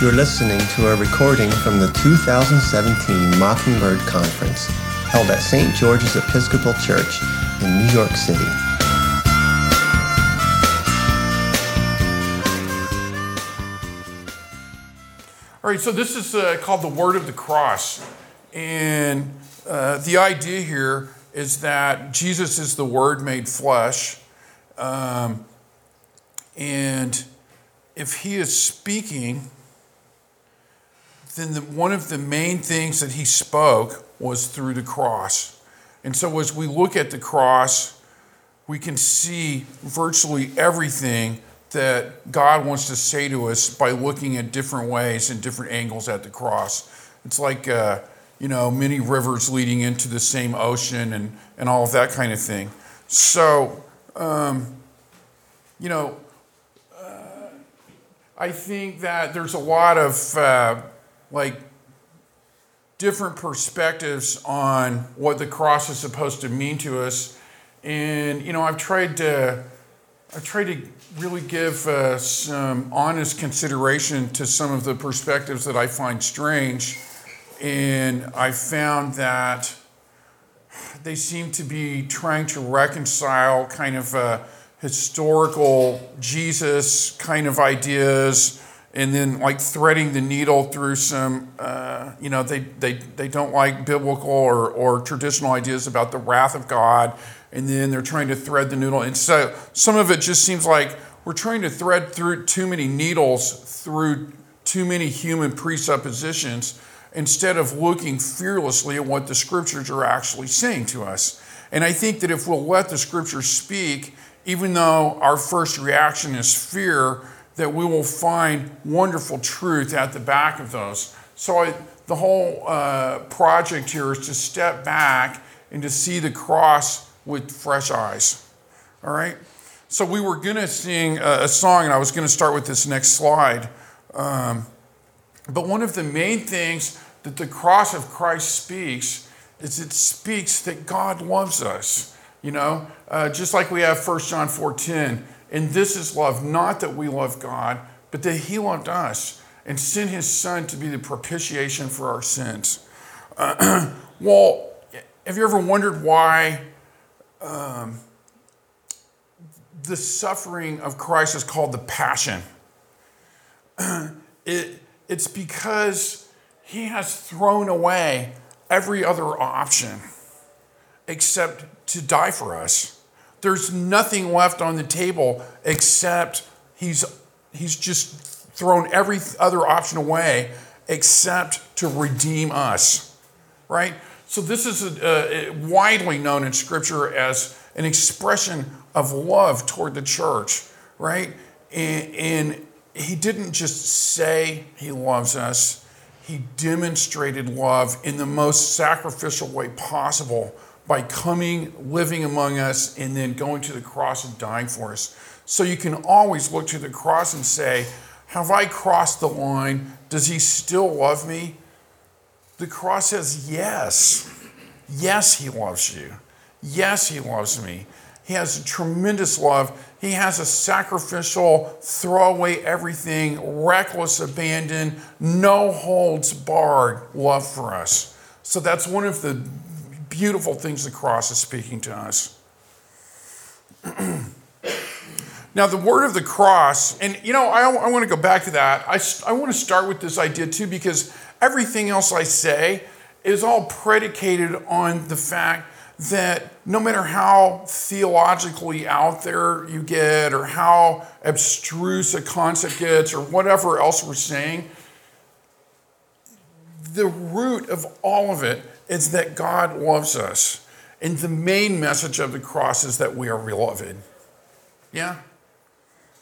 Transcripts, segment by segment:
You're listening to a recording from the 2017 Mockingbird Conference, held at St. George's Episcopal Church in New York City. All right, so this is uh, called the Word of the Cross. And uh, the idea here is that Jesus is the Word made flesh. Um, and if he is speaking, then the, one of the main things that he spoke was through the cross. And so as we look at the cross, we can see virtually everything that God wants to say to us by looking at different ways and different angles at the cross. It's like, uh, you know, many rivers leading into the same ocean and, and all of that kind of thing. So, um, you know, I think that there's a lot of uh, like different perspectives on what the cross is supposed to mean to us. And, you know, I've tried to, I've tried to really give uh, some honest consideration to some of the perspectives that I find strange. And I found that they seem to be trying to reconcile kind of uh, historical Jesus kind of ideas and then like threading the needle through some uh, you know they, they, they don't like biblical or, or traditional ideas about the wrath of god and then they're trying to thread the needle. And so some of it just seems like we're trying to thread through too many needles through too many human presuppositions instead of looking fearlessly at what the scriptures are actually saying to us. And i think that if we'll let the scriptures speak even though our first reaction is fear that we will find wonderful truth at the back of those. So I, the whole uh, project here is to step back and to see the cross with fresh eyes. All right? So we were going to sing a, a, song, and I was going to start with this next slide. Um, but one of the main things that the cross of Christ speaks is it speaks that God loves us. You know, uh, just like we have 1 John 4:10, and this is love, not that we love God, but that He loved us and sent His Son to be the propitiation for our sins. Uh, well, have you ever wondered why um, the suffering of Christ is called the passion? it, it's because He has thrown away every other option except to die for us. There's nothing left on the table except he's, he's just thrown every other option away except to redeem us, right? So, this is a, a, widely known in Scripture as an expression of love toward the church, right? And, and he didn't just say he loves us, he demonstrated love in the most sacrificial way possible by coming, living among us, and then going to the cross and dying for us. So you can always look to the cross and say, Have I crossed the line? Does he still love me? The cross says, Yes. Yes, he loves you. Yes, he loves me. He has a tremendous love. He has a sacrificial, throw away everything, reckless abandon, no holds barred love for us. So that's one of the beautiful things the cross is speaking to us. now, the word of the cross, and you know, I, I want to go back to that. I, I want to start with this idea too, because everything else I say is all predicated on the fact that no matter how theologically out there you get, or how abstruse a concept gets, or whatever else we're saying, the root of all of it is that God loves us. And the main message of the cross is that we are beloved. Yeah?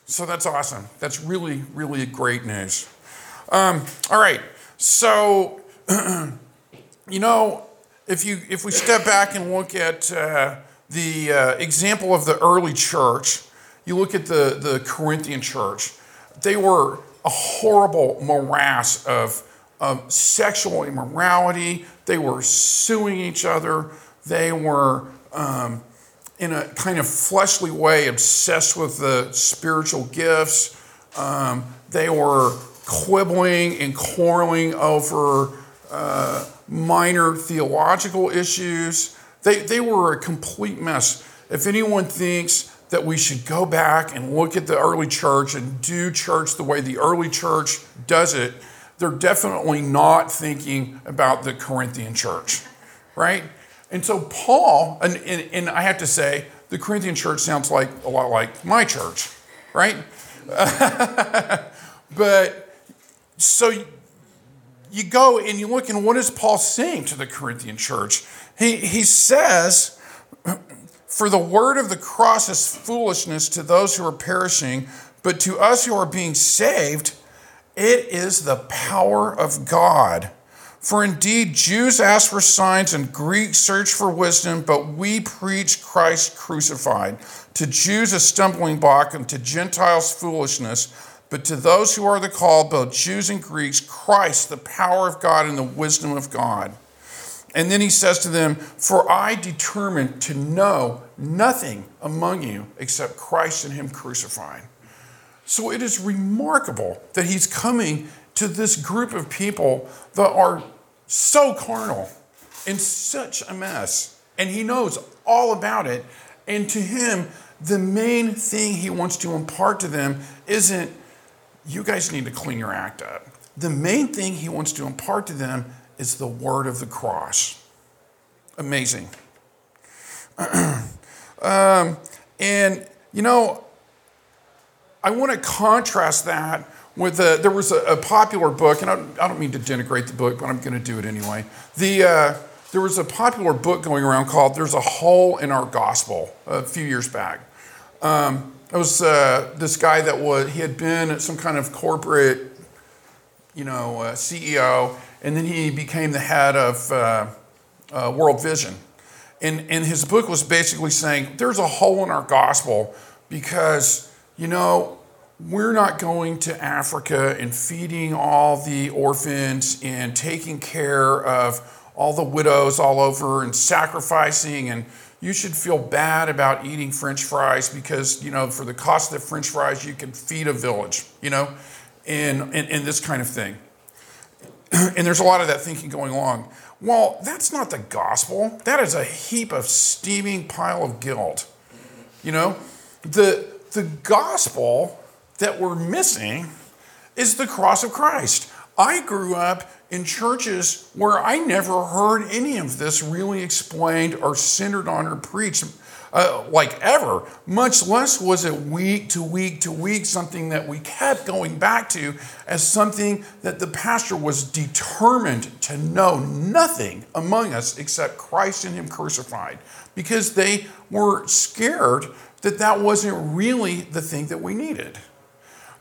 So that's awesome. That's really, really great news. Um, all right. So, you know, if, you, if we step back and look at uh, the uh, example of the early church, you look at the, the Corinthian church, they were a horrible morass of of sexual immorality. They were suing each other. They were, um, in a kind of fleshly way, obsessed with the spiritual gifts. Um, they were quibbling and quarreling over uh, minor theological issues. They, they were a complete mess. If anyone thinks that we should go back and look at the early church and do church the way the early church does it, they're definitely not thinking about the Corinthian church, right? And so, Paul, and, and, and I have to say, the Corinthian church sounds like a lot like my church, right? but so you go and you look and what is Paul saying to the Corinthian church? He, he says, For the word of the cross is foolishness to those who are perishing, but to us who are being saved, it is the power of God. For indeed, Jews ask for signs and Greeks search for wisdom, but we preach Christ crucified. To Jews, a stumbling block, and to Gentiles, foolishness. But to those who are the called, both Jews and Greeks, Christ, the power of God and the wisdom of God. And then he says to them, For I determined to know nothing among you except Christ and Him crucified. So it is remarkable that he's coming to this group of people that are so carnal and such a mess. And he knows all about it. And to him, the main thing he wants to impart to them isn't, you guys need to clean your act up. The main thing he wants to impart to them is the word of the cross. Amazing. um, and, you know, I want to contrast that with a, there was a, a popular book, and I, I, don't mean to denigrate the book, but I'm going to do it anyway. The, uh, there was a popular book going around called There's a Hole in Our Gospel a few years back. Um, it was uh, this guy that was, he had been at some kind of corporate, you know, uh, CEO, and then he became the head of uh, uh, World Vision. And, and his book was basically saying there's a hole in our gospel because, you know, we're not going to Africa and feeding all the orphans and taking care of all the widows all over and sacrificing. And you should feel bad about eating french fries because you know for the cost of the french fries you can feed a village you know and, and, and this kind of thing. And there's a lot of that thinking going along. Well that's not the gospel. That is a heap of steaming pile of guilt you know? The the gospel that we're missing is the cross of Christ. I grew up in churches where I never heard any of this really explained or centered on or preached. Uh, like ever, much less was it week to week to week something that we kept going back to as something that the pastor was determined to know nothing among us except Christ and Him crucified because they were scared that that wasn't really the thing that we needed.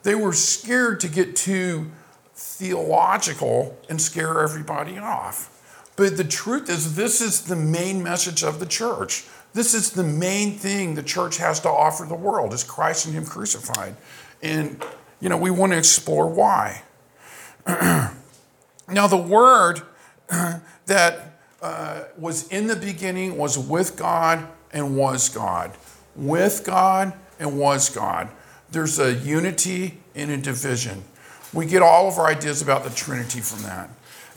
They were scared to get too theological and scare everybody off. But the truth is, this is the main message of the church. This is the main thing the church has to offer the world is Christ and Him crucified. And, you know, we want to explore why. now, the word that uh, was in the beginning was with God and was God. With God and was God there's a unity and a division. We get all of our ideas about the Trinity from that.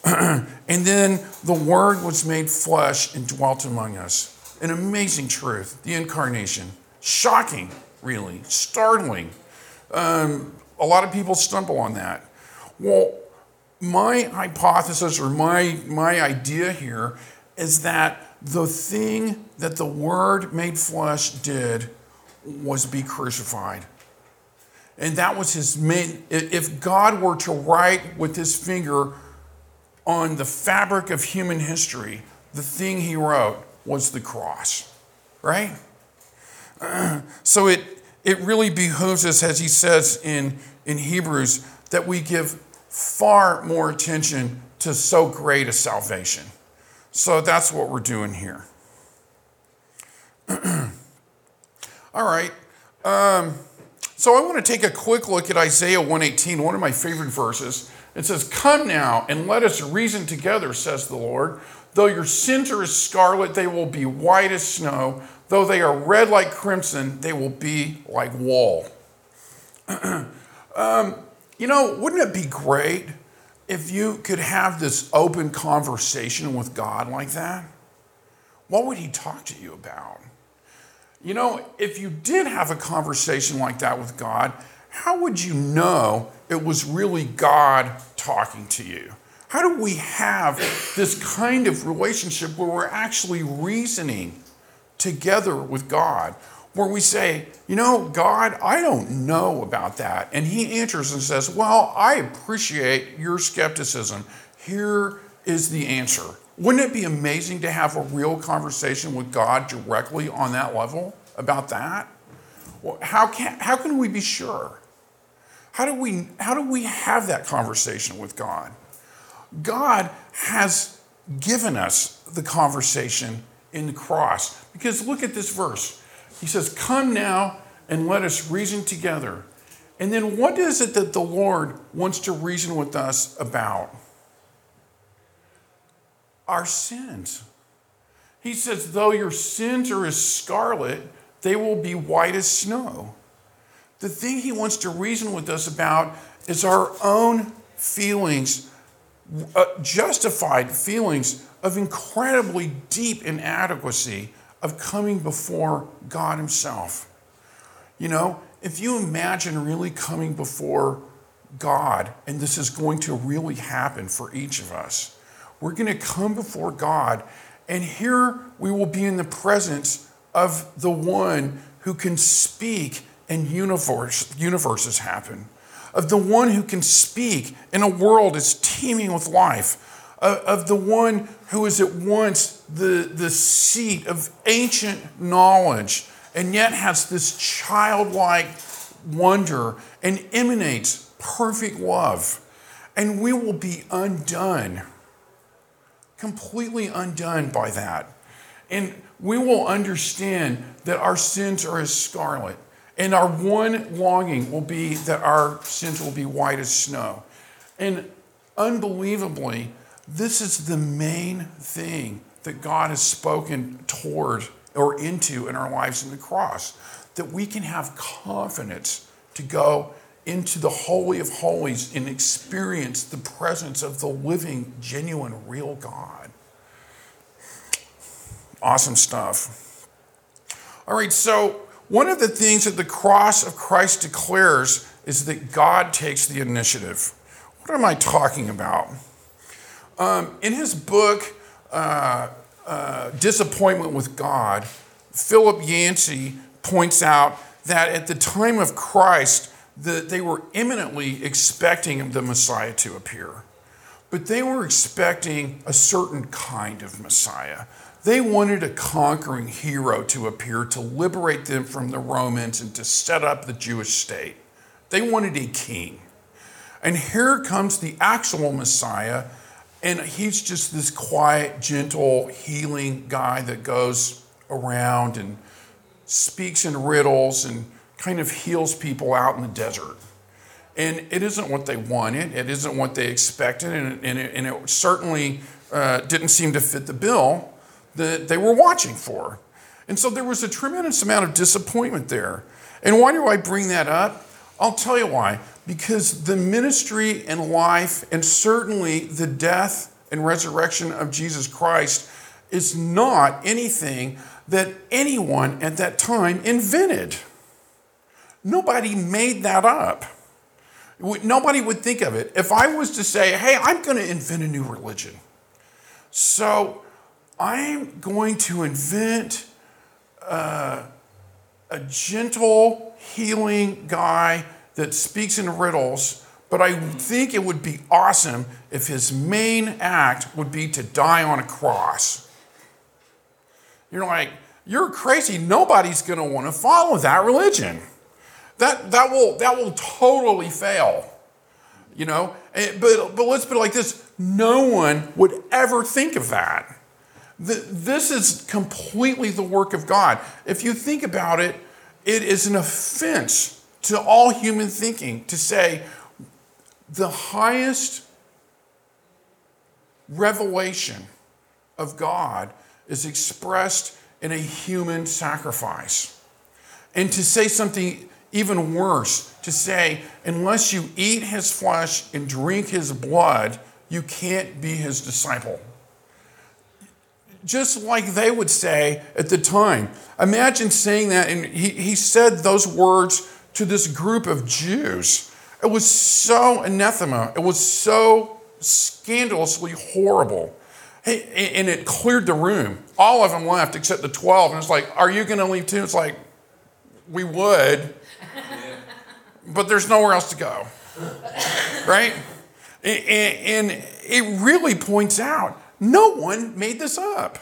and then the Word was made flesh and dwelt among us. An amazing truth, the incarnation. Shocking, really, startling. Um, a lot of people stumble on that. Well, my hypothesis or my, my idea here is that the thing that the Word made flesh did was be crucified. And that was his main. If God were to write with his finger on the fabric of human history, the thing he wrote was the cross, right? so it, it really behooves us, as he says in, in Hebrews, that we give far more attention to so great a salvation. So that's what we're doing here. All right. Um, so I want to take a quick look at Isaiah 118, one of my favorite verses. It says, Come now and let us reason together, says the Lord. Though your sins are as scarlet, they will be white as snow. Though they are red like crimson, they will be like wool. um, you know, wouldn't it be great if you could have this open conversation with God like that? What would He talk to you about? You know, if you did have a conversation like that with God, how would you know it was really God talking to you? How do we have this kind of relationship where we're actually reasoning together with God? Where we say, you know, God, I don't know about that. And He answers and says, Well, I appreciate your skepticism. Here is the answer. Wouldn't it be amazing to have a real conversation with God directly on that level about that? Well, how, can, how can we be sure? How do, we, how do we have that conversation with God? God has given us the conversation in the cross. Because look at this verse. He says, Come now and let us reason together. And then what is it that the Lord wants to reason with us about? Our sins. He says, Though your sins are as scarlet, they will be white as snow. The thing he wants to reason with us about is our own feelings, uh, justified feelings of incredibly deep inadequacy of coming before God Himself. You know, if you imagine really coming before God, and this is going to really happen for each of us, we're going to come before God, and here we will be in the presence of the one who can speak and universe, universes happen, of the one who can speak in a world that's teeming with life, of, of the one who is at once the, the seat of ancient knowledge and yet has this childlike wonder and emanates perfect love. And we will be undone, completely undone by that. And we will understand that our sins are as scarlet and our one longing will be that our sins will be white as snow. And unbelievably, this is the main thing that God has spoken toward or into in our lives in the cross that we can have confidence to go into the Holy of Holies and experience the presence of the living, genuine, real God. Awesome stuff. All right, so one of the things that the cross of Christ declares is that God takes the initiative. What am I talking about? Um, in his book, uh, uh, Disappointment with God, Philip Yancey points out that at the time of Christ, the, they were imminently expecting the Messiah to appear. But they were expecting a certain kind of Messiah. They wanted a conquering hero to appear to liberate them from the Romans and to set up the Jewish state. They wanted a king. And here comes the actual Messiah, and he's just this quiet, gentle, healing guy that goes around and speaks in riddles and kind of heals people out in the desert. And it isn't what they wanted, it isn't what they expected, and, and, it, and it, certainly uh, didn't seem to fit the bill that they were watching for. And so there was a tremendous amount of disappointment there. And why do I bring that up? I'll tell you why. Because the ministry and life, and certainly the death and resurrection of Jesus Christ, is not anything that anyone at that time invented. Nobody made that up. Nobody would think of it. If I was to say, hey, I'm going to invent a new religion. So I'm going to invent uh, a gentle, healing guy that speaks in riddles, but I think it would be awesome if his main act would be to die on a cross. You're like, you're crazy. Nobody's going to want to follow that religion. That, that, will, that will totally fail. You know, eh, but, but let's put it like this no one would ever think of that. This is completely the work of God. If you think about it, it is an offense to all human thinking to say the highest revelation of God is expressed in a human sacrifice. And to say something even worse to say, unless you eat his flesh and drink his blood, you can't be his disciple. Just like they would say at the time. Imagine saying that, and he, he said those words to this group of Jews. It was so anathema, it was so scandalously horrible. And it cleared the room. All of them left except the 12. And it's like, Are you going to leave too? It's like, We would, but there's nowhere else to go. Right? And it really points out no one made this up.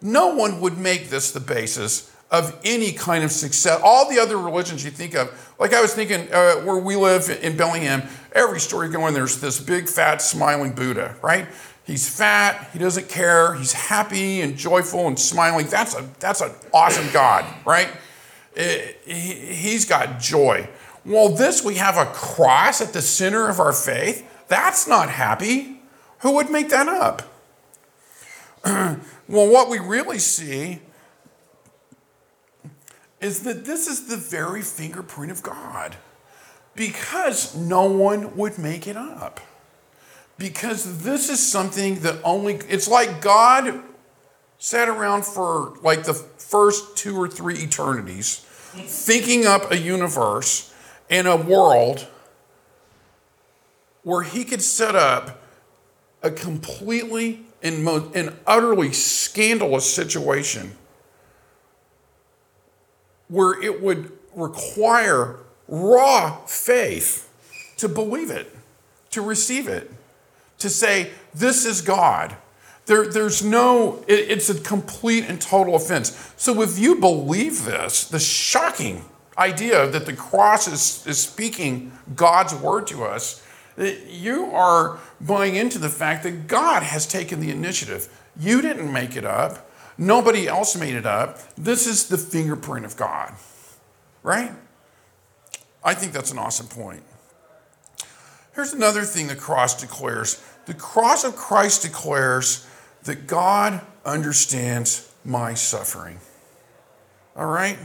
No one would make this the basis of any kind of success. All the other religions you think of, like I was thinking uh, where we live in Bellingham, every story going, there's this big, fat, smiling Buddha, right? He's fat, he doesn't care, he's happy and joyful and smiling. That's, a, that's an awesome God, right? It, uh, he, he's got joy. Well, this we have a cross at the center of our faith. That's not happy. Who would make that up? well, what we really see is that this is the very fingerprint of God because no one would make it up. Because this is something that only, it's like God sat around for like the first two or three eternities thinking up a universe and a world where he could set up a completely and, and utterly scandalous situation where it would require raw faith to believe it, to receive it, to say, This is God. There, there's no, it, it's a complete and total offense. So if you believe this, the shocking idea that the cross is, is speaking God's word to us, you are buying into the fact that God has taken the initiative. You didn't make it up. Nobody else made it up. This is the fingerprint of God, right? I think that's an awesome point. Here's another thing the cross declares the cross of Christ declares that God understands my suffering. All right?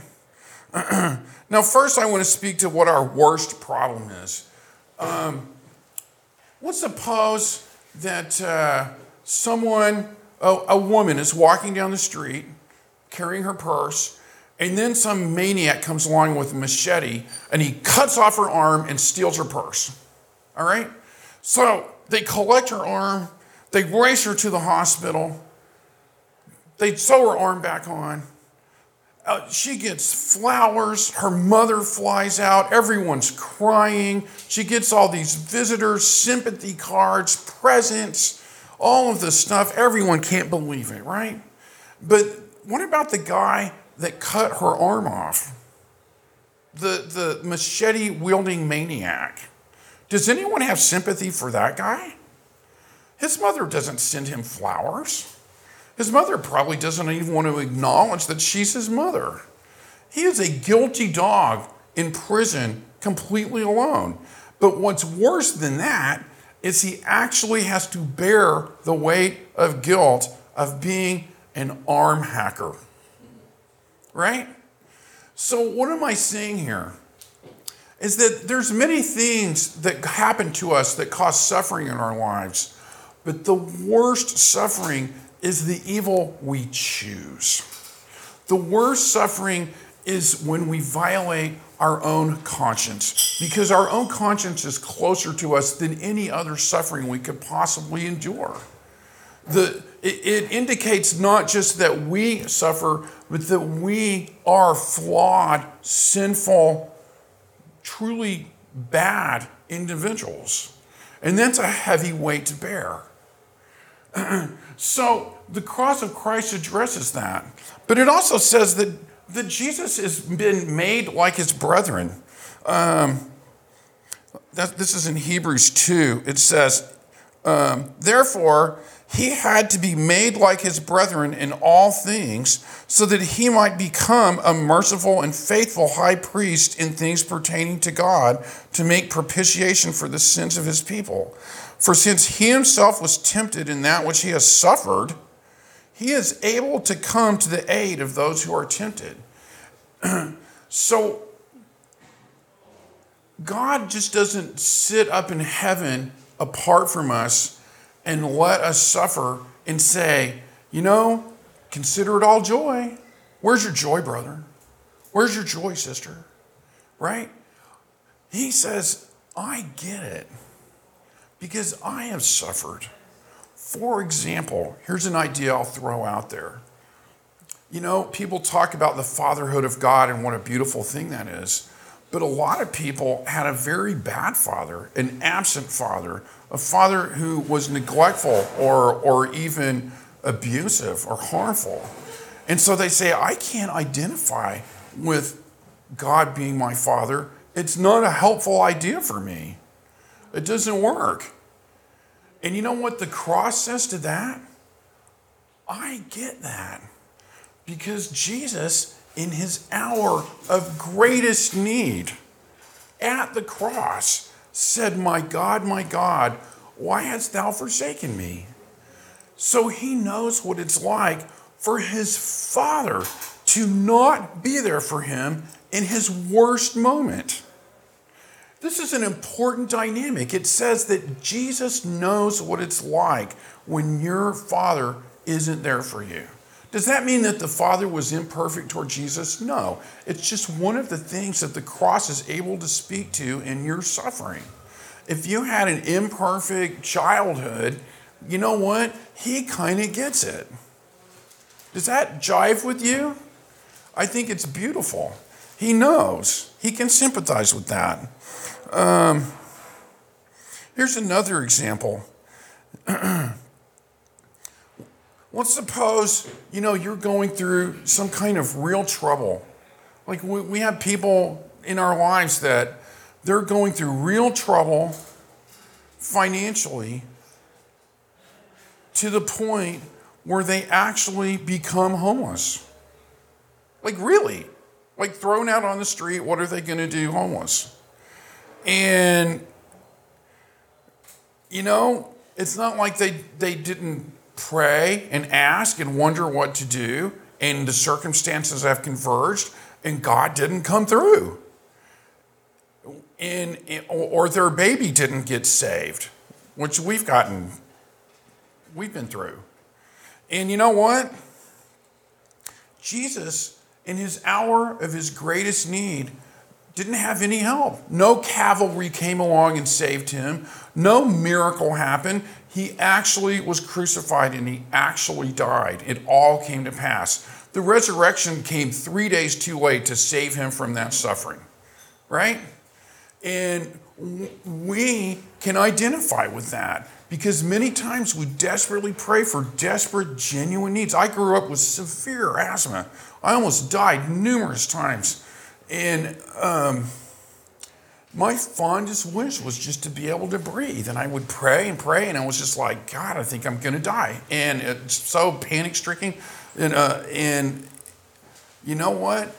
now, first, I want to speak to what our worst problem is. Um, let's suppose that uh, someone a, a woman is walking down the street carrying her purse, and then some maniac comes along with a machete and he cuts off her arm and steals her purse. All right? So they collect her arm, they race her to the hospital, they sew her arm back on. Uh, she gets flowers. Her mother flies out. Everyone's crying. She gets all these visitors, sympathy cards, presents all of this stuff. Everyone can't believe it, right? But what about the guy that cut her arm off? The, the machete wielding maniac. Does anyone have sympathy for that guy? His mother doesn't send him flowers. His mother probably doesn't even want to acknowledge that she's his mother. He is a guilty dog in prison completely alone. But what's worse than that is he actually has to bear the weight of guilt of being an arm hacker. Right? So what am I saying here? Is that there's many things that happen to us that cause suffering in our lives, but the worst suffering is the evil we choose. The worst suffering is when we violate our own conscience because our own conscience is closer to us than any other suffering we could possibly endure. The, it, it indicates not just that we suffer, but that we are flawed, sinful, truly bad individuals. And that's a heavy weight to bear. so the cross of Christ addresses that. But it also says that that Jesus has been made like his brethren. Um, that, this is in Hebrews 2. It says, um, Therefore, he had to be made like his brethren in all things, so that he might become a merciful and faithful high priest in things pertaining to God to make propitiation for the sins of his people. For since he himself was tempted in that which he has suffered, he is able to come to the aid of those who are tempted. so, God just doesn't sit up in heaven apart from us and let us suffer and say, you know, consider it all joy. Where's your joy, brother? Where's your joy, sister? Right? He says, I get it because I have suffered. For example, here's an idea I'll throw out there. You know, people talk about the fatherhood of God and what a beautiful thing that is. But a lot of people had a very bad father, an absent father, a father who was neglectful or, or even abusive or harmful. And so they say, I can't identify with God being my father. It's not a helpful idea for me. It doesn't work. And you know what the cross says to that? I get that. Because Jesus, in his hour of greatest need at the cross, said, My God, my God, why hast thou forsaken me? So he knows what it's like for his father to not be there for him in his worst moment. This is an important dynamic. It says that Jesus knows what it's like when your father isn't there for you. Does that mean that the Father was imperfect toward Jesus? No. It's just one of the things that the cross is able to speak to in your suffering. If you had an imperfect childhood, you know what? He kind of gets it. Does that jive with you? I think it's beautiful. He knows, he can sympathize with that. Um, here's another example. Let's suppose, you know, you're going through some kind of real trouble. Like we, we have people in our lives that they're going through real trouble financially to the point where they actually become homeless. Like, really? Like, thrown out on the street, what are they going to do homeless? And, you know, it's not like they, they didn't pray and ask and wonder what to do, and the circumstances have converged, and God didn't come through. And, or their baby didn't get saved, which we've gotten, we've been through. And you know what? Jesus, in his hour of his greatest need, didn't have any help. No cavalry came along and saved him. No miracle happened. He actually was crucified and he actually died. It all came to pass. The resurrection came three days too late to save him from that suffering, right? And we can identify with that because many times we desperately pray for desperate, genuine needs. I grew up with severe asthma. I almost died numerous times. And um, my fondest wish was just to be able to breathe. And I would pray and pray, and I was just like, God, I think I'm going to die. And it's so panic stricken. And, uh, and you know what?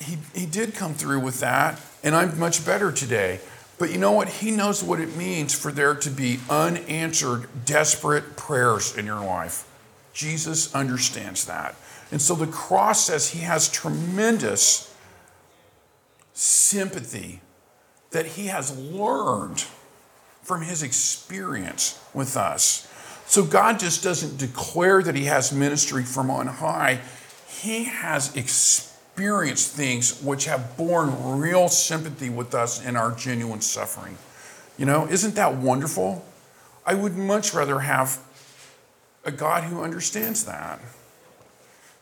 He, he did come through with that, and I'm much better today. But you know what? He knows what it means for there to be unanswered, desperate prayers in your life. Jesus understands that. And so the cross says he has tremendous sympathy that he has learned from his experience with us. So God just doesn't declare that he has ministry from on high, he has experienced things which have borne real sympathy with us in our genuine suffering. You know, isn't that wonderful? I would much rather have a God who understands that.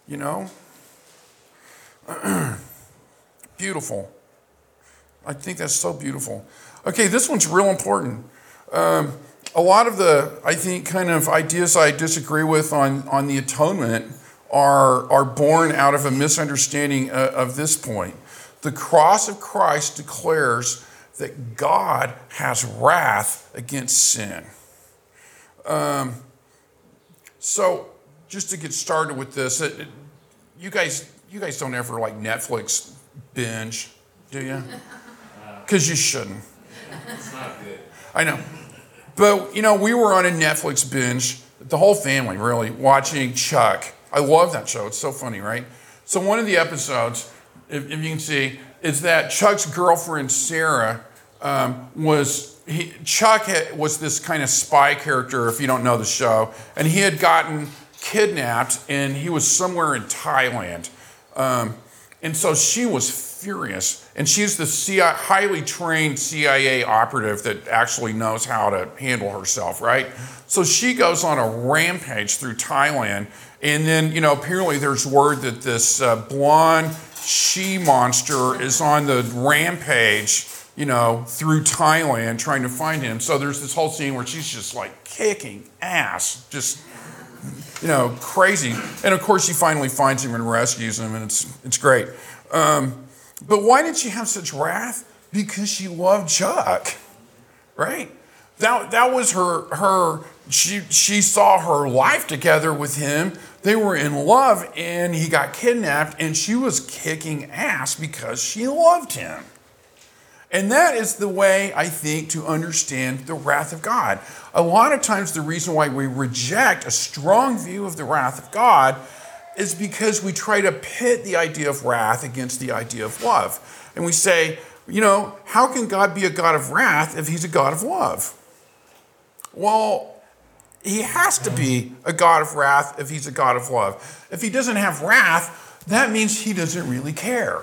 You know? Beautiful. I think that's so beautiful. Okay, this one's real important. Um, a lot of the, I think, kind of ideas I disagree with on, on the atonement are, are born out of a misunderstanding of, of this point. The cross of Christ declares that God has wrath against sin. Um, so, just to get started with this, it, it, you guys, you guys don't ever like Netflix binge, do you? because you shouldn't. It's not good. I know. But, you know, we were on a Netflix binge, the whole family really, watching Chuck. I love that show. It's so funny, right? So, one of the episodes, if, if you can see, is that Chuck's girlfriend, Sarah, um, was he, Chuck had, was this kind of spy character, if you don't know the show, and he had gotten kidnapped and he was somewhere in Thailand. Um, and so she was furious. And she's the CIA, highly trained CIA operative that actually knows how to handle herself, right? So she goes on a rampage through Thailand. And then, you know, apparently there's word that this uh, blonde she monster is on the rampage, you know, through Thailand trying to find him. So there's this whole scene where she's just like kicking ass, just you know, crazy. And of course, she finally finds him and rescues him, and it's it's great. Um, but why did she have such wrath? Because she loved Chuck, right? That that was her her. She she saw her life together with him. They were in love, and he got kidnapped, and she was kicking ass because she loved him. And that is the way I think to understand the wrath of God. A lot of times, the reason why we reject a strong view of the wrath of God is because we try to pit the idea of wrath against the idea of love. And we say, you know, how can God be a God of wrath if he's a God of love? Well, he has to be a God of wrath if he's a God of love. If he doesn't have wrath, that means he doesn't really care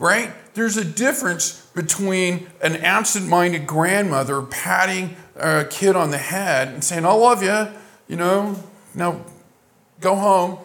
right? There's a difference between an absent minded grandmother patting a kid on the head and saying, I love you, you know, now go home,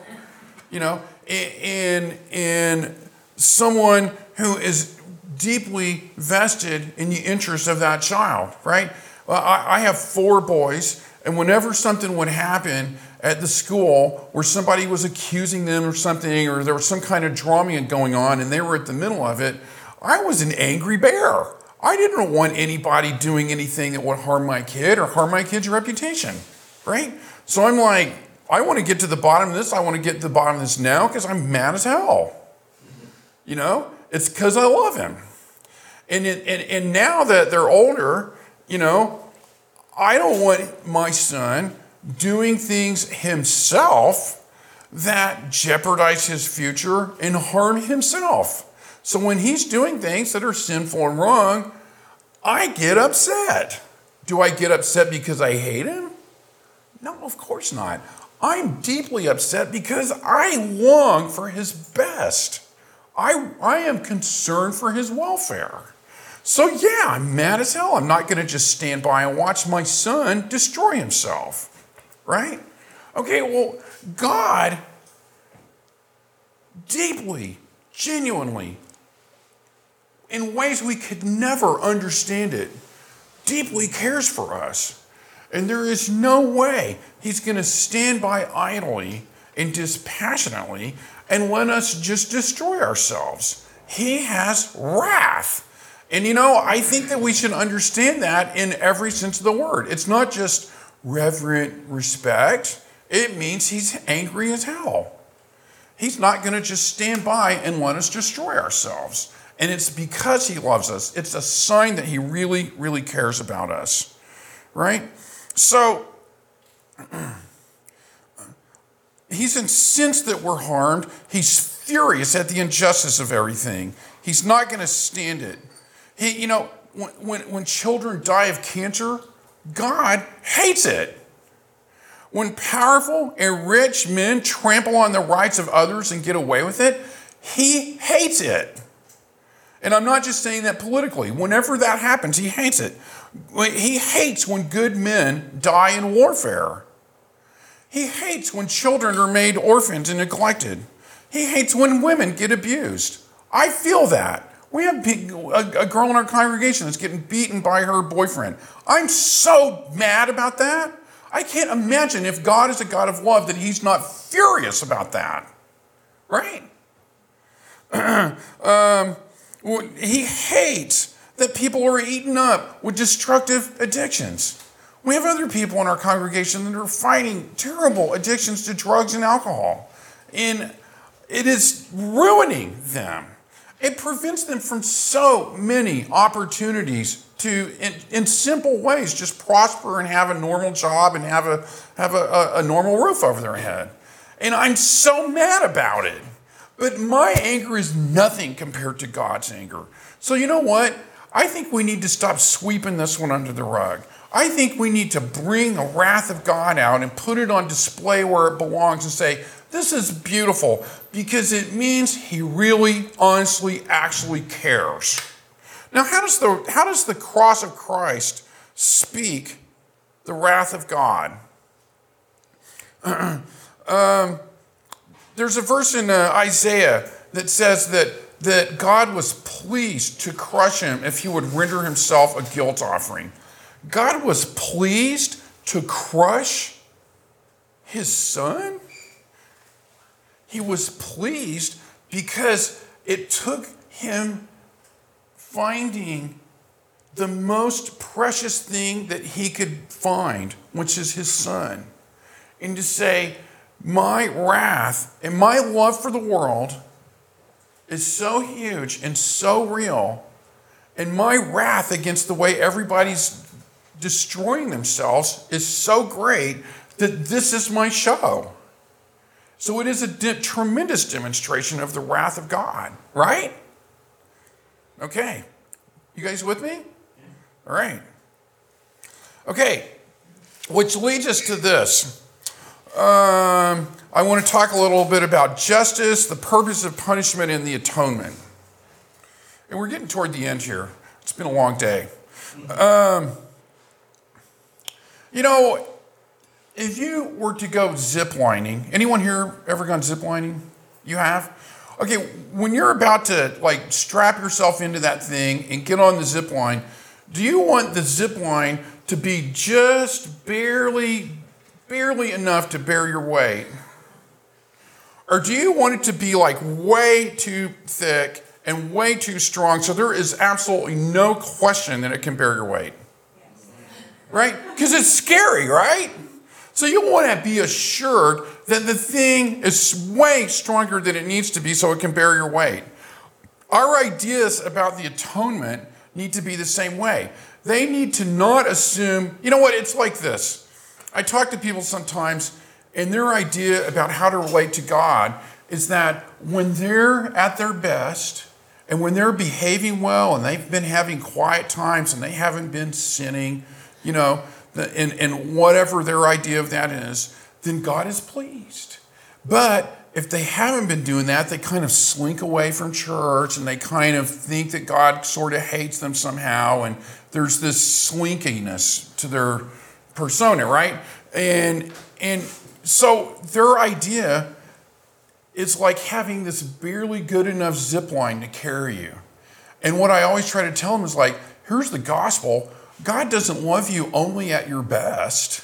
you know, in, in someone who is deeply vested in the interests of that child, right? I, I have four boys, and whenever something would happen at the school where somebody was accusing them or something, or there was some kind of drama going on and they were at the middle of it, I was an angry bear. I didn't want anybody doing anything that would harm my kid or harm my kid's reputation, right? So I'm like, I want to get to the bottom of this. I want to get to the bottom of this now because I'm mad as hell. You know, it's because I love him. And, it, and, and now that they're older, you know, I don't want my son doing things himself that jeopardize his future and harm himself. So when he's doing things that are sinful and wrong, I get upset. Do I get upset because I hate him? No, of course not. I'm deeply upset because I long for his best. I, I am concerned for his welfare. So, yeah, I'm mad as hell. I'm not going to just stand by and watch my son destroy himself right? Okay, well, God deeply, genuinely, in ways we could never understand it, deeply cares for us. And there is no way He's going to stand by idly and dispassionately and let us just destroy ourselves. He has wrath. And you know, I think that we should understand that in every sense of the word. It's not just reverent respect, it means he's angry as hell. He's not going to just stand by and let us destroy ourselves. And it's because he loves us. It's a sign that he really, really cares about us. Right? So, he's incensed that we're harmed. He's furious at the injustice of everything. He's not going to stand it. He, you know, when, when, when children die of cancer, God hates it. When powerful and rich men trample on the rights of others and get away with it, he hates it. And I'm not just saying that politically. Whenever that happens, he hates it. He hates when good men die in warfare. He hates when children are made orphans and neglected. He hates when women get abused. I feel that. We have a, girl in our congregation that's getting beaten by her boyfriend. I'm so mad about that. I can't imagine if God is a God of love that He's not furious about that. Right? um, he hates that people are eaten up with destructive addictions. We have other people in our congregation that are fighting terrible addictions to drugs and alcohol. And it is ruining them. It prevents them from so many opportunities to, in, in, simple ways, just prosper and have a normal job and have, a, have a, a, a normal roof over their head. And I'm so mad about it. But my anger is nothing compared to God's anger. So, you know what? I think we need to stop sweeping this one under the rug. I think we need to bring the wrath of God out and put it on display where it belongs and say, this is beautiful because it means he really, honestly, actually cares. Now, how does the, how does the cross of Christ speak the wrath of God? um, there's a verse in uh, Isaiah that says that, that God was pleased to crush him if he would render himself a guilt offering. God was pleased to crush his son? He was pleased because it took him finding the most precious thing that he could find, which is his son, and to say, My wrath and my love for the world is so huge and so real, and my wrath against the way everybody's destroying themselves is so great that this is my show. So it is a de- tremendous demonstration of the wrath of God, right? Okay. You guys with me? All right. Okay. Which leads us to this. Um, I want to talk a little bit about justice, the purpose of punishment, and the atonement. And we're getting toward the end here. It's been a long day. Um, you know, if you were to go ziplining, anyone here ever gone ziplining? You have? Okay, when you're about to like strap yourself into that thing and get on the zip line, do you want the zip line to be just barely, barely enough to bear your weight? Or do you want it to be like way too thick and way too strong so there is absolutely no question that it can bear your weight? Right? Because it's scary, right? So you want to be assured that the thing is way stronger than it needs to be so it can bear your weight. Our ideas about the atonement need to be the same way. They need to not assume, you know what, it's like this. I talk to people sometimes, and their idea about how to relate to God is that when they're at their best and when they're behaving well and they've been having quiet times and they haven't been sinning, you know, and, and whatever their idea of that is, then God is pleased. But if they haven't been doing that, they kind of slink away from church and they kind of think that God sort of hates them somehow. And there's this slinkiness to their persona, right? And, and so their idea is like having this barely good enough zip line to carry you. And what I always try to tell them is like, here's the gospel. God doesn't love you only at your best.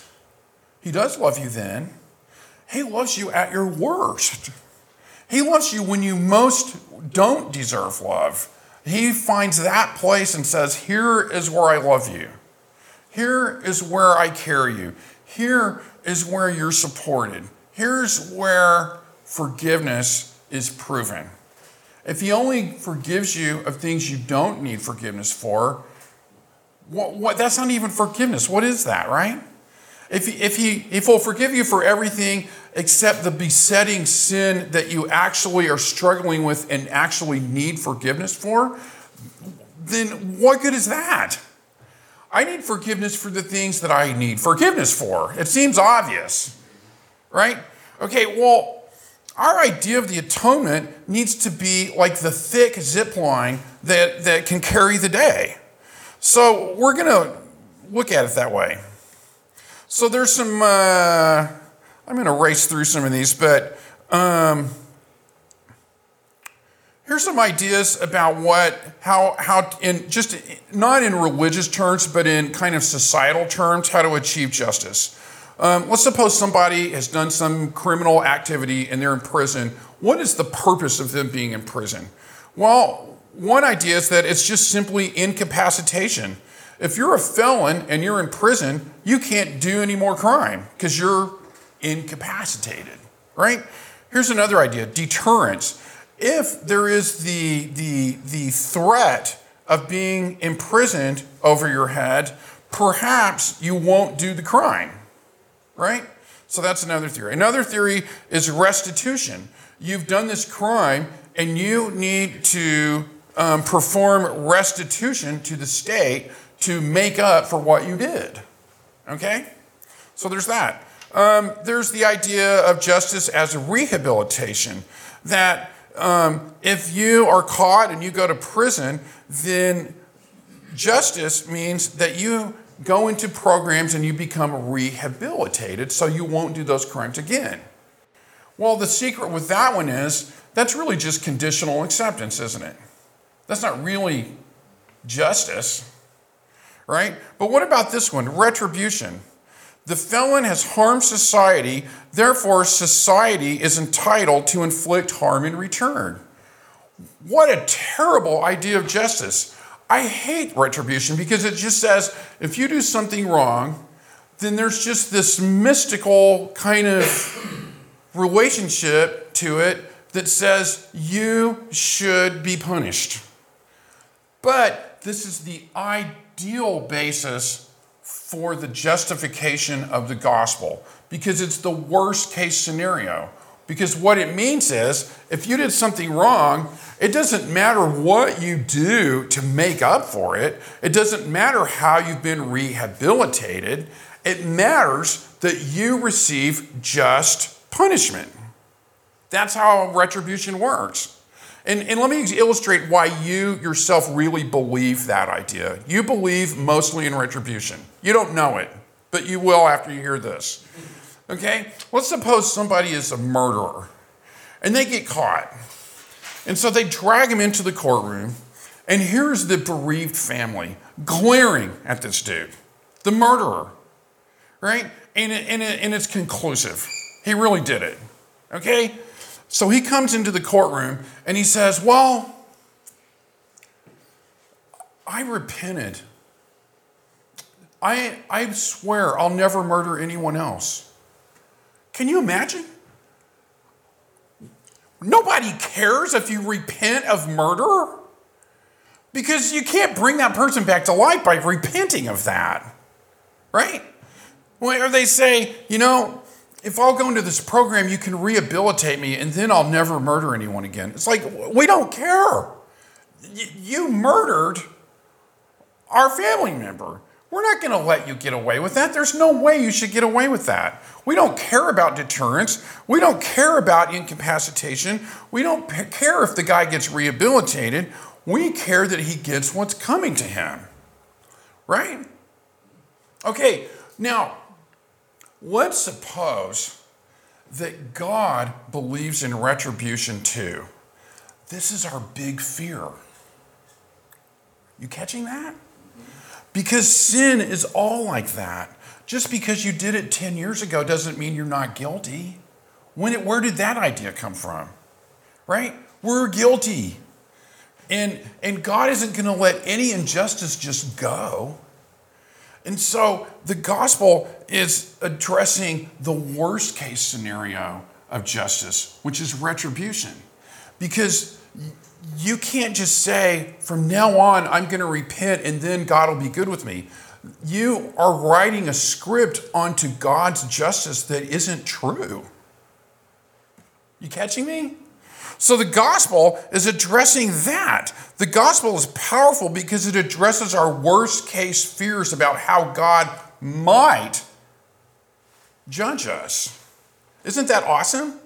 He does love you then. He loves you at your worst. He loves you when you most don't deserve love. He finds that place and says, Here is where I love you. Here is where I carry you. Here is where you're supported. Here's where forgiveness is proven. If He only forgives you of things you don't need forgiveness for, what, what, that's not even forgiveness. What is that, right? If if, he, if he'll forgive you for everything except the besetting sin that you actually are struggling with and actually need forgiveness for, then what good is that? I need forgiveness for the things that I need forgiveness for. It seems obvious, right? Okay, well, our idea of the atonement needs to be like the thick zip line that, that can carry the day. So we're going to look at it that way. So there's some, uh, I'm going to race through some of these, but um, here's some ideas about what, how, how, in just not in religious terms, but in kind of societal terms, how to achieve justice. Um, let's suppose somebody has done some criminal activity and they're in prison. What is the purpose of them being in prison? Well, one idea is that it's just simply incapacitation. If you're a felon and you're in prison, you can't do any more crime because you're incapacitated, right? Here's another idea deterrence. If there is the, the, the threat of being imprisoned over your head, perhaps you won't do the crime, right? So that's another theory. Another theory is restitution. You've done this crime and you need to um, perform restitution to the state to make up for what you did. Okay? So there's that. Um, there's the idea of justice as rehabilitation, that um, if you are caught and you go to prison, then justice means that you go into programs and you become rehabilitated so you won't do those crimes again. Well, the secret with that one is that's really just conditional acceptance, isn't it? That's not really justice, right? But what about this one? Retribution. The felon has harmed society, therefore, society is entitled to inflict harm in return. What a terrible idea of justice. I hate retribution because it just says if you do something wrong, then there's just this mystical kind of relationship to it that says you should be punished. But this is the ideal basis for the justification of the gospel because it's the worst case scenario. Because what it means is if you did something wrong, it doesn't matter what you do to make up for it, it doesn't matter how you've been rehabilitated. It matters that you receive just punishment. That's how retribution works. And, and let me illustrate why you yourself really believe that idea. You believe mostly in retribution. You don't know it, but you will after you hear this. Okay? Let's suppose somebody is a murderer and they get caught. And so they drag him into the courtroom, and here's the bereaved family glaring at this dude, the murderer, right? And, and, and it's conclusive. He really did it. Okay? So he comes into the courtroom and he says, Well, I repented. I, I swear I'll never murder anyone else. Can you imagine? Nobody cares if you repent of murder because you can't bring that person back to life by repenting of that, right? Or they say, you know, if I'll go into this program, you can rehabilitate me and then I'll never murder anyone again. It's like, we don't care. You murdered our family member. We're not going to let you get away with that. There's no way you should get away with that. We don't care about deterrence. We don't care about incapacitation. We don't care if the guy gets rehabilitated. We care that he gets what's coming to him. Right? Okay, now Let's suppose that God believes in retribution too. This is our big fear. You catching that? Because sin is all like that. Just because you did it 10 years ago doesn't mean you're not guilty. When it, where did that idea come from? Right? We're guilty. And, and God isn't going to let any injustice just go. And so the gospel is addressing the worst case scenario of justice, which is retribution. Because you can't just say, from now on, I'm going to repent and then God will be good with me. You are writing a script onto God's justice that isn't true. You catching me? So the gospel is addressing that. The gospel is powerful because it addresses our worst case fears about how God might judge us. Isn't that awesome?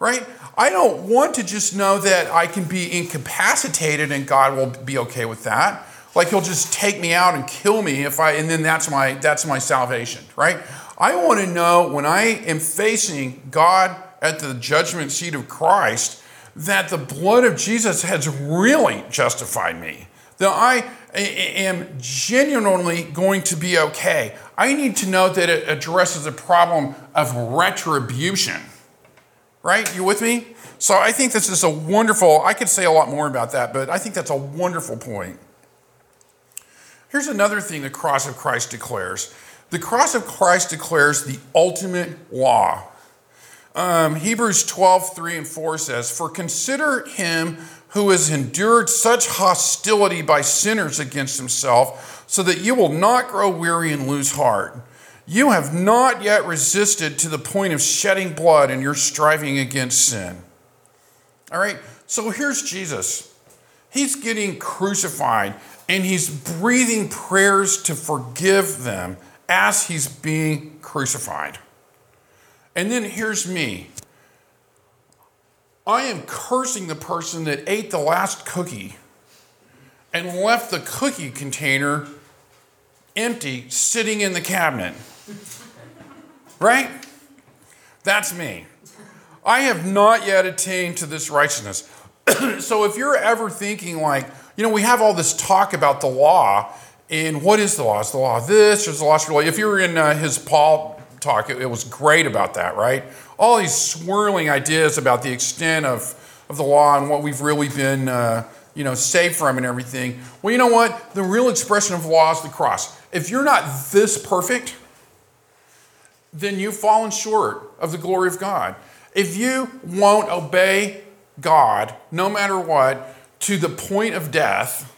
Right? I don't want to just know that I can be incapacitated and God will be okay with that. Like he'll just take me out and kill me if I and then that's my that's my salvation, right? I want to know when I am facing God at the judgment seat of Christ that the blood of Jesus has really justified me, that I am genuinely going to be okay. I need to know that it addresses the problem of retribution. Right? You with me? So I think this is a wonderful, I could say a lot more about that, but I think that's a wonderful point. Here's another thing the cross of Christ declares the cross of Christ declares the ultimate law um, Hebrews 12, 3 and 4 says, For consider him who has endured such hostility by sinners against himself, so that you will not grow weary and lose heart. You have not yet resisted to the point of shedding blood in your striving against sin. All right, so here's Jesus. He's getting crucified and he's breathing prayers to forgive them as he's being crucified. And then here's me. I am cursing the person that ate the last cookie and left the cookie container empty sitting in the cabinet. Right? That's me. I have not yet attained to this righteousness. so if you're ever thinking like, you know, we have all this talk about the law, and what is the law? Is the law this? Is the law really? If you were in uh, his Paul talk, it, it, was great about that, right? All these swirling ideas about the extent of, of the law and what we've really been, uh, you know, saved from and everything. Well, you know what? The real expression of law is the cross. If you're not this perfect, then you've fallen short of the glory of God. If you won't obey God, no matter what, to the point of death,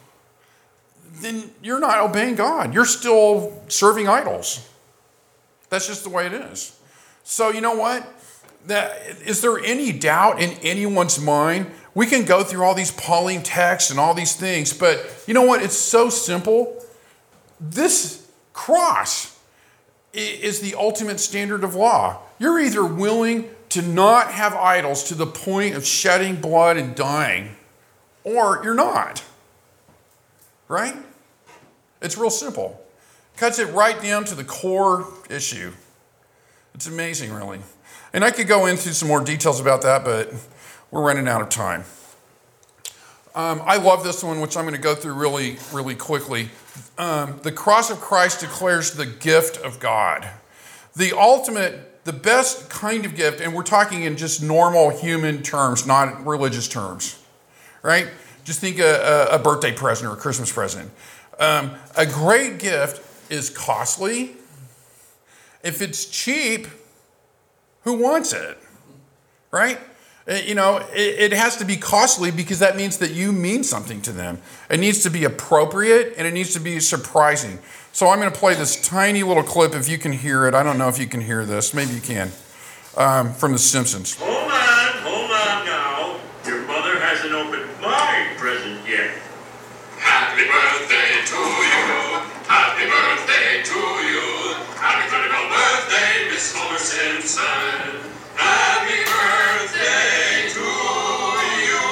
then you're not obeying God. You're still serving idols. That's just the way it is. So, you know what? That, is there any doubt in anyone's mind? We can go through all these Pauline texts and all these things, but you know what? It's so simple. This cross is the ultimate standard of law. You're either willing to not have idols to the point of shedding blood and dying, or you're not. Right? It's real simple. Cuts it right down to the core issue. It's amazing, really. And I could go into some more details about that, but we're running out of time. Um, I love this one, which I'm going to go through really, really quickly. Um, the cross of Christ declares the gift of God. The ultimate the best kind of gift, and we're talking in just normal human terms, not religious terms, right? Just think a, a birthday present or a Christmas present. Um, a great gift is costly. If it's cheap, who wants it, right? Uh, you know, it, has to be costly because that means that you mean something to them. It needs to be appropriate and it needs to be surprising. So I'm going to play this tiny little clip if you can hear it. I don't know if you can hear this. Maybe you can. Um, from The Simpsons. Happy birthday to you.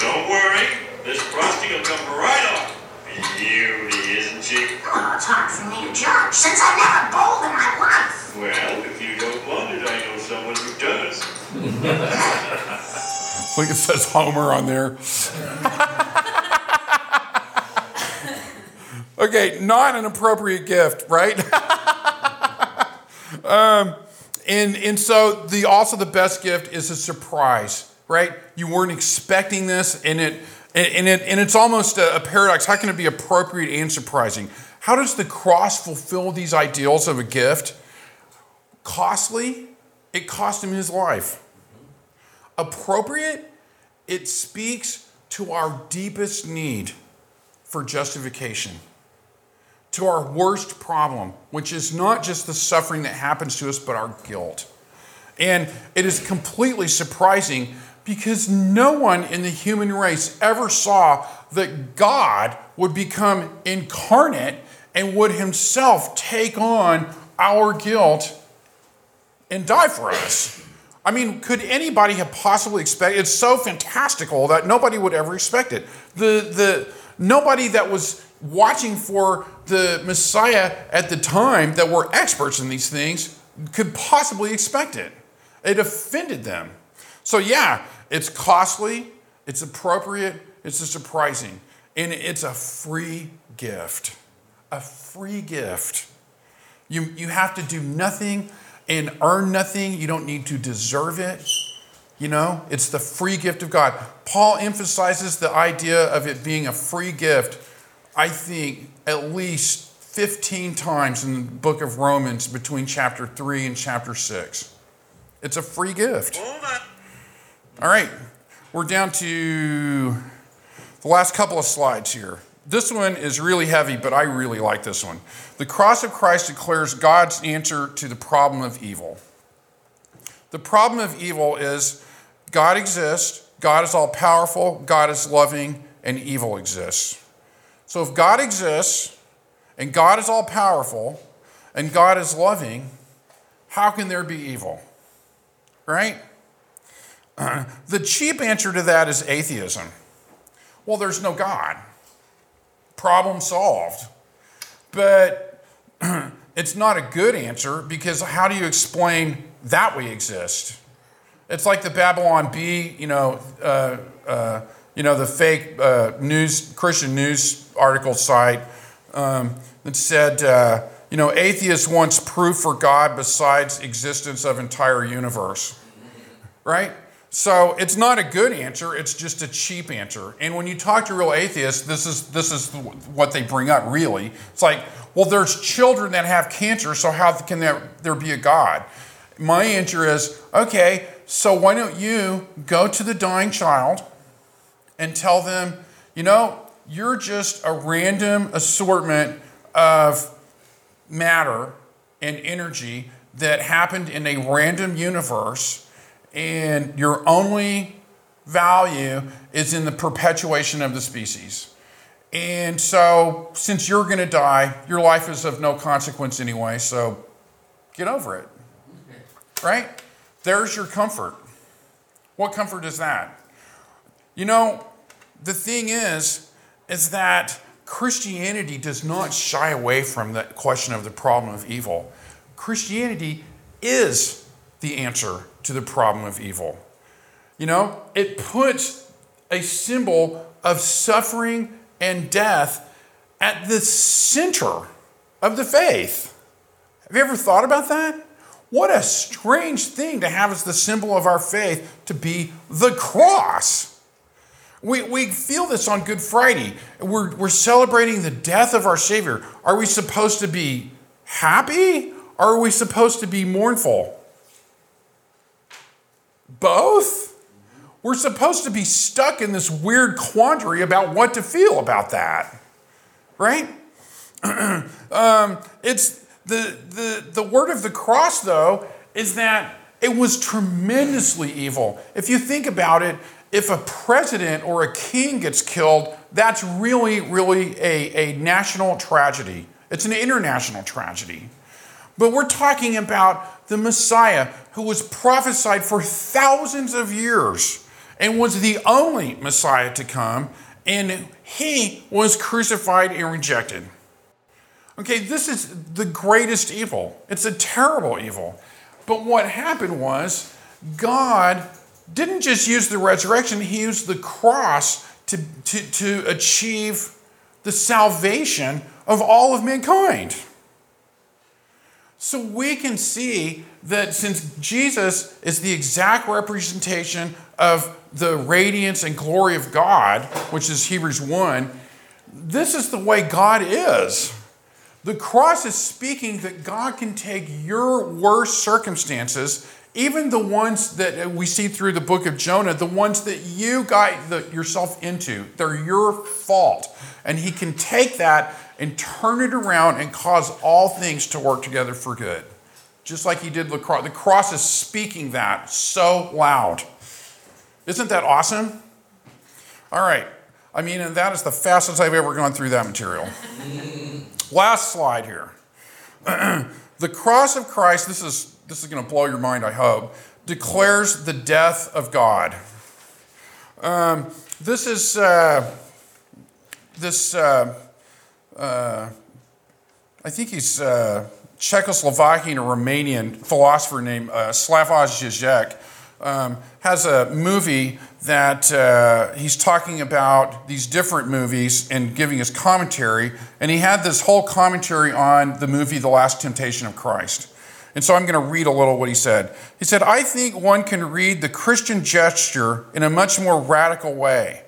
Don't worry, this frosting will come right off. Beauty, isn't she? Oh, it's hard for me to judge since I've never bowled in my life. Well, if you don't want it, I know someone who does. I think it says Homer on there. Okay, not an appropriate gift, right? um, and and so the also the best gift is a surprise, right? You weren't expecting this, and it and it and it's almost a, a paradox. How can it be appropriate and surprising? How does the cross fulfill these ideals of a gift? Costly, it cost him his life. Appropriate, it speaks to our deepest need for justification to our worst problem, which is not just the suffering that happens to us, but our guilt. And it is completely surprising because no one in the human race ever saw that God would become incarnate and would himself take on our guilt and die for us. I mean, could anybody have possibly expected? It's so fantastical that nobody would ever expect it. The, the, nobody that was watching for the Messiah at the time that were experts in these things could possibly expect it. It offended them. So, yeah, it's costly, it's appropriate, it's surprising, and it's a free gift. A free gift. You, you have to do nothing and earn nothing, you don't need to deserve it. You know, it's the free gift of God. Paul emphasizes the idea of it being a free gift I think, at least 15 times in the book of Romans between chapter 3 and chapter 6. It's a free gift. All right, we're down to the last couple of slides here. This one is really heavy, but I really like this one. The cross of Christ declares God's answer to the problem of evil. The problem of evil is God exists, God is all powerful, God is loving, and evil exists. So if God exists, and God is all powerful, and God is loving, how can there be evil? Right? the cheap answer to that is atheism. Well, there's no God. Problem solved. But it's not a good answer because how do you explain that we exist? It's like the Babylon Bee, you know, uh, uh, you know, the fake uh, news Christian news article site um, that said, uh, you know, atheists wants proof for God besides existence of entire universe, right? So it's not a good answer, it's just a cheap answer. And when you talk to real atheists, this is, this is what they bring up really. It's like, well, there's children that have cancer, so how can there, there be a God? My answer is, okay, so why don't you go to the dying child and tell them, you know, you're just a random assortment of matter and energy that happened in a random universe and your only value is in the perpetuation of the species. And so, since you're going to die, your life is of no consequence anyway, so get over it. Right? There's your comfort. What comfort is that? You know, the thing is, is that Christianity does not shy away from the question of the problem of evil. Christianity is the answer to the problem of evil. You know, it puts a symbol of suffering and death at the center of the faith. Have you ever thought about that? What a strange thing to have as the symbol of our faith to be the cross. We, we feel this on Good Friday. We're, we're celebrating the death of our Savior. Are we supposed to be happy or are we supposed to be mournful? Both? We're supposed to be stuck in this weird quandary about what to feel about that, right? um, it's the, the, the word of the cross, though, is that it was tremendously evil. If you think about it, if a president or a king gets killed, that's really, really a, a national tragedy. It's an international tragedy. But we're talking about the Messiah who was prophesied for thousands of years and was the only Messiah to come, and he was crucified and rejected. Okay, this is the greatest evil. It's a terrible evil. But what happened was God didn't just use the resurrection, he used the cross to, to, to achieve the salvation of all of mankind. So we can see that since Jesus is the exact representation of the radiance and glory of God, which is Hebrews 1, this is the way God is. The cross is speaking that God can take your worst circumstances, even the ones that we see through the book of Jonah, the ones that you got the, yourself into, they're your fault. And He can take that and turn it around and cause all things to work together for good. Just like He did the cross. The cross is speaking that so loud. Isn't that awesome? All right. I mean, and that is the fastest I've ever gone through that material. Last slide here. the cross of Christ, this is, this is going to blow your mind, I hope, declares the death of God. Um, this is uh, this, uh, uh, I think he's uh, Czechoslovakian or Romanian philosopher named uh, Slavoj Žižek um, has a movie that uh, he's talking about these different movies and giving his commentary. And he had this whole commentary on the movie The Last Temptation of Christ. And so I'm going to read a little what he said. He said, I think one can read the Christian gesture in a much more radical way.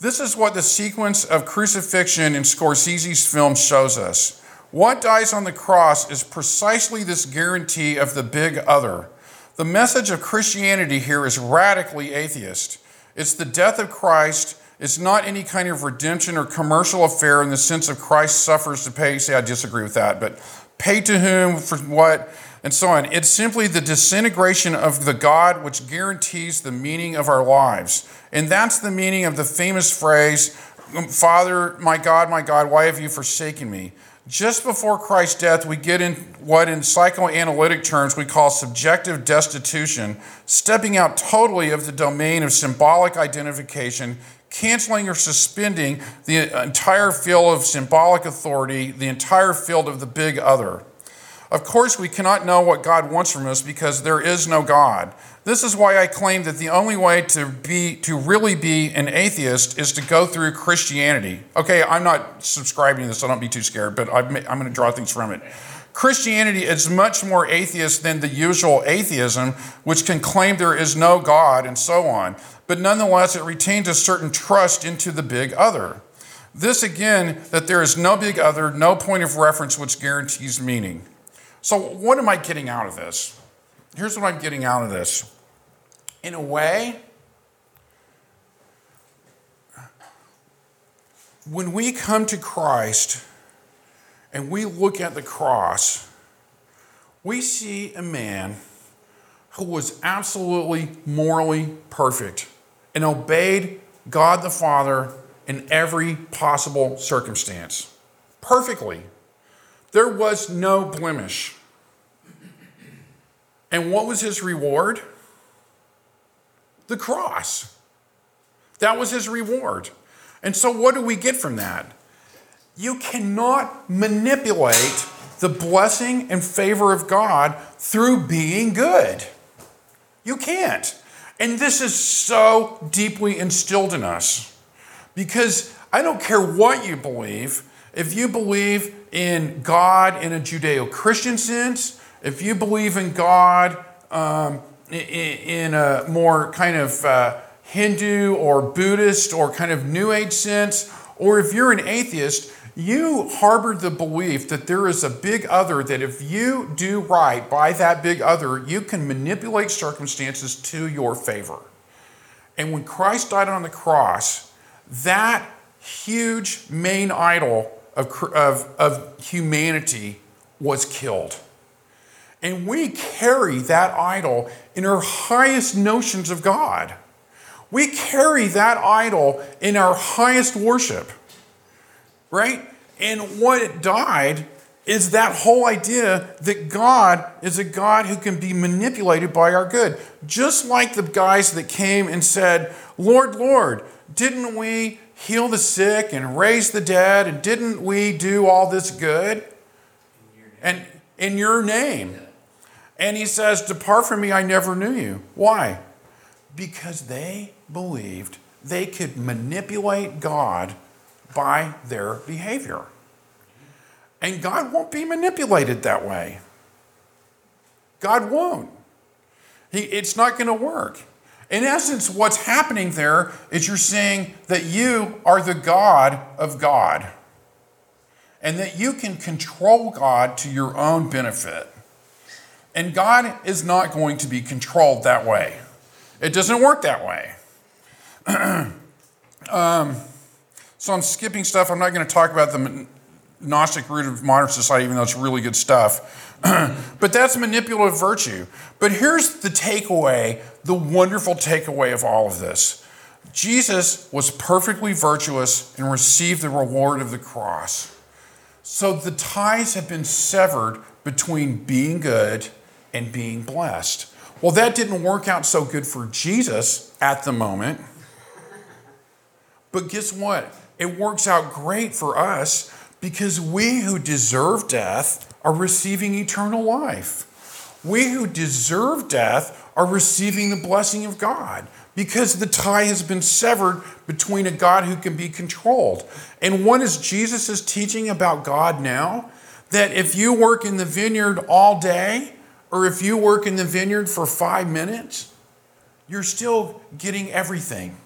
This is what the sequence of crucifixion in Scorsese's film shows us. What dies on the cross is precisely this guarantee of the big other the message of Christianity here is radically atheist. It's the death of Christ. It's not any kind of redemption or commercial affair in the sense of Christ suffers to pay. Say, I disagree with that, but pay to whom for what? And so on. It's simply the disintegration of the God which guarantees the meaning of our lives. And that's the meaning of the famous phrase, Father, my God, my God, why have you forsaken me? Just before Christ's death, we get in what in psychoanalytic terms we call subjective destitution, stepping out totally of the domain of symbolic identification, canceling or suspending the entire field of symbolic authority, the entire field of the big other. Of course, we cannot know what God wants from us because there is no God. This is why I claim that the only way to be to really be an atheist is to go through Christianity. Okay, I'm not subscribing to this, so don't be too scared, but I'm, I'm going to draw things from it. Christianity is much more atheist than the usual atheism, which can claim there is no God and so on. But nonetheless, it retains a certain trust into the big other. This again, that there is no big other, no point of reference which guarantees meaning. So, what am I getting out of this? Here's what I'm getting out of this in a way, when we come to Christ and we look at the cross, we see a man who was absolutely morally perfect and obeyed God the Father in every possible circumstance. Perfectly. There was no blemish. And what was his reward? the cross. That was his reward. And so, what do we get from that? You cannot manipulate the blessing and favor of God through being good. You can't. And this is so deeply instilled in us because I don't care what you believe. If you believe in God in a Judeo Christian sense, if you believe in God um, in a more kind of uh, Hindu or Buddhist or kind of New Age sense, or if you're an atheist, you harbor the belief that there is a big other, that if you do right by that big other, you can manipulate circumstances to your favor. And when Christ died on the cross, that huge main idol of, of, of humanity was killed. And we carry that idol in our highest notions of God. We carry that idol in our highest worship, right? And what it died is that whole idea that God is a God who can be manipulated by our good. Just like the guys that came and said, Lord, Lord, didn't we heal the sick and raise the dead? And didn't we do all this good? And in your name. And he says, Depart from me, I never knew you. Why? Because they believed they could manipulate God by their behavior. And God won't be manipulated that way. God won't. He, it's not going to work. In essence, what's happening there is you're saying that you are the God of God and that you can control God to your own benefit. And God is not going to be controlled that way. It doesn't work that way. um, so I'm skipping stuff. I'm not going to talk about the Gnostic root of modern society, even though it's really good stuff. but that's manipulative virtue. But here's the takeaway the wonderful takeaway of all of this Jesus was perfectly virtuous and received the reward of the cross. So the ties have been severed between being good and being blessed. Well, that didn't work out so good for Jesus at the moment. But guess what? It works out great for us because we who deserve death are receiving eternal life. We who deserve death are receiving the blessing of God because the tie has been severed between a God who can be controlled. And one is Jesus' teaching about God now? That if you work in the vineyard all day, or if you work in the vineyard for five minutes, you're still getting everything.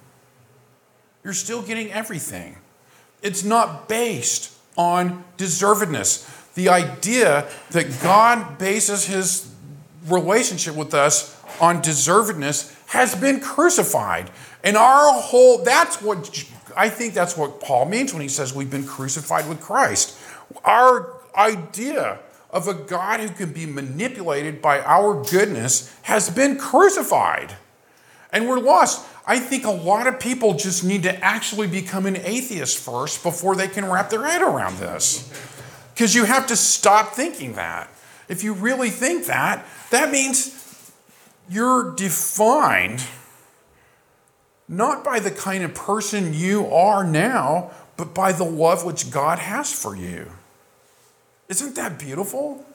You're still getting everything. It's not based on deservedness. The idea that God bases his relationship with us on deservedness has been crucified. And our whole, that's what, I think that's what Paul means when he says we've been crucified with Christ. Our idea of a God who can be manipulated by our goodness has been crucified. And we're lost. I think a lot of people just need to actually become an atheist first before they can wrap their head around this. Because you have to stop thinking that. If you really think that, that means you're defined not by the kind of person you are now, but by the love which God has for you. Isn't that beautiful?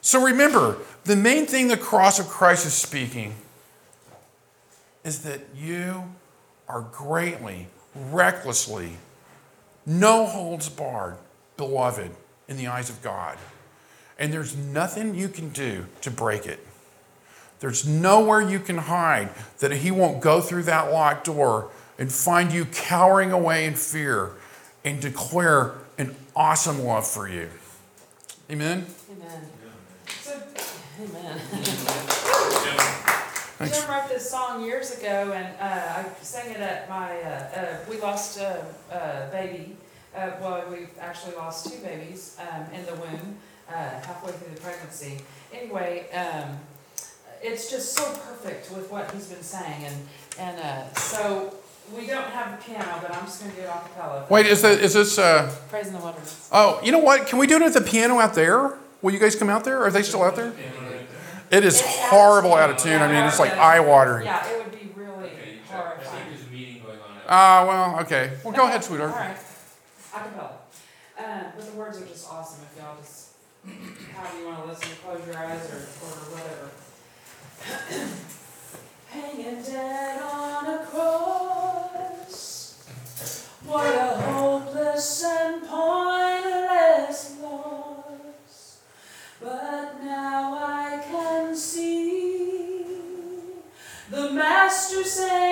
So remember, the main thing the cross of Christ is speaking is that you are greatly, recklessly, no holds barred, beloved in the eyes of God. And there's nothing you can do to break it. There's nowhere you can hide that He won't go through that locked door and find you cowering away in fear and declare an awesome love for you. Amen? Amen. So, amen. Thanks. Jim wrote this song years ago, and uh, I sang it at my. Uh, uh, we lost a, a baby. Uh, well, we've actually lost two babies um, in the womb uh, halfway through the pregnancy. Anyway, um, it's just so perfect with what he's been saying, and and uh, so we don't have the piano, but I'm just going to do it a cappella. Wait, is, that, is this. Uh, Praise in the wilderness. oh, you know what? Can we do it at the piano out there? Will you guys come out there? Are they still out there? It is It's horrible out out of of tune. I mean, it's like eye watering. Yeah, it would be really Okay, I think horrifying. there's a meeting going on. out Ah, well, okay. Well, go ahead, sweetheart. right, acapella. Uh, but the words are just awesome if y'all just, however you want to listen, close your eyes or, or whatever. Hanging dead on a cross, what a hopeless and pointless loss. But now I can see the master same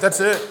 that's it.